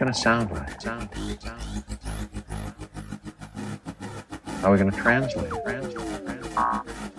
gonna sound like? Sound. Sound. How are we gonna translate? Translate. Translate.